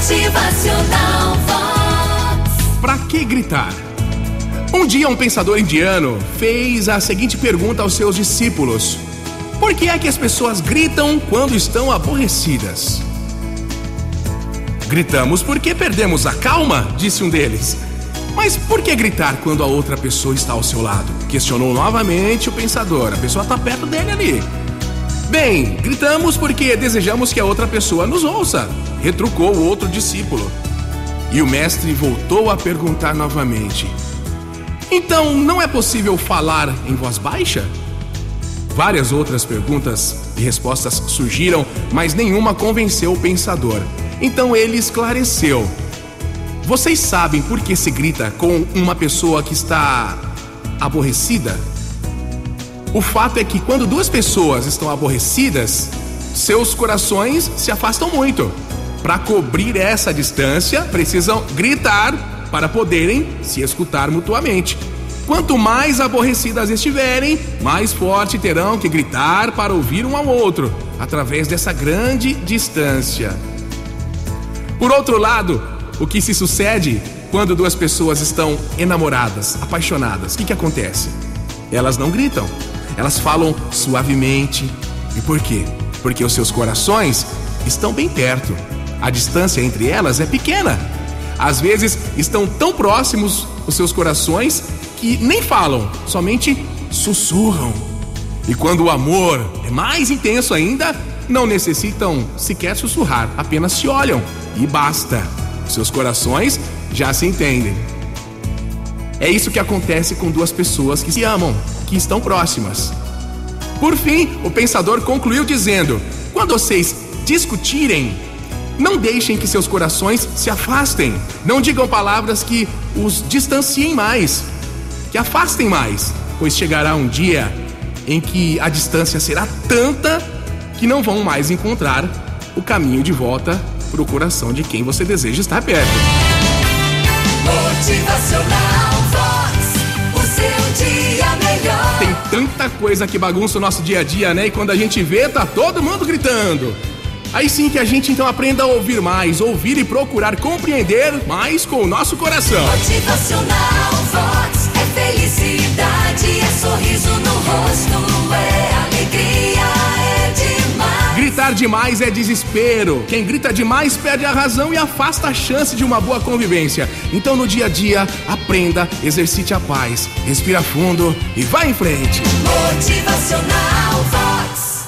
Motivacional. Pra que gritar? Um dia um pensador indiano fez a seguinte pergunta aos seus discípulos: Por que é que as pessoas gritam quando estão aborrecidas? Gritamos porque perdemos a calma, disse um deles. Mas por que gritar quando a outra pessoa está ao seu lado? Questionou novamente o pensador. A pessoa está perto dele ali. Bem, gritamos porque desejamos que a outra pessoa nos ouça, retrucou o outro discípulo. E o mestre voltou a perguntar novamente: Então não é possível falar em voz baixa? Várias outras perguntas e respostas surgiram, mas nenhuma convenceu o pensador. Então ele esclareceu: Vocês sabem por que se grita com uma pessoa que está aborrecida? O fato é que quando duas pessoas estão aborrecidas, seus corações se afastam muito. Para cobrir essa distância, precisam gritar para poderem se escutar mutuamente. Quanto mais aborrecidas estiverem, mais forte terão que gritar para ouvir um ao outro, através dessa grande distância. Por outro lado, o que se sucede quando duas pessoas estão enamoradas, apaixonadas? O que, que acontece? Elas não gritam, elas falam suavemente. E por quê? Porque os seus corações estão bem perto. A distância entre elas é pequena. Às vezes estão tão próximos os seus corações que nem falam, somente sussurram. E quando o amor é mais intenso ainda, não necessitam sequer sussurrar, apenas se olham e basta. Seus corações já se entendem. É isso que acontece com duas pessoas que se amam, que estão próximas. Por fim, o pensador concluiu dizendo: quando vocês discutirem, não deixem que seus corações se afastem. Não digam palavras que os distanciem mais, que afastem mais, pois chegará um dia em que a distância será tanta que não vão mais encontrar o caminho de volta para o coração de quem você deseja estar perto. Motivacional tanta coisa que bagunça o nosso dia a dia, né? E quando a gente vê, tá todo mundo gritando. Aí sim que a gente então aprenda a ouvir mais, ouvir e procurar compreender mais com o nosso coração. Motivacional Vox. É felicidade, é sorriso no rosto, Gritar demais é desespero. Quem grita demais perde a razão e afasta a chance de uma boa convivência. Então no dia a dia, aprenda, exercite a paz, respira fundo e vá em frente. Motivacional Vox.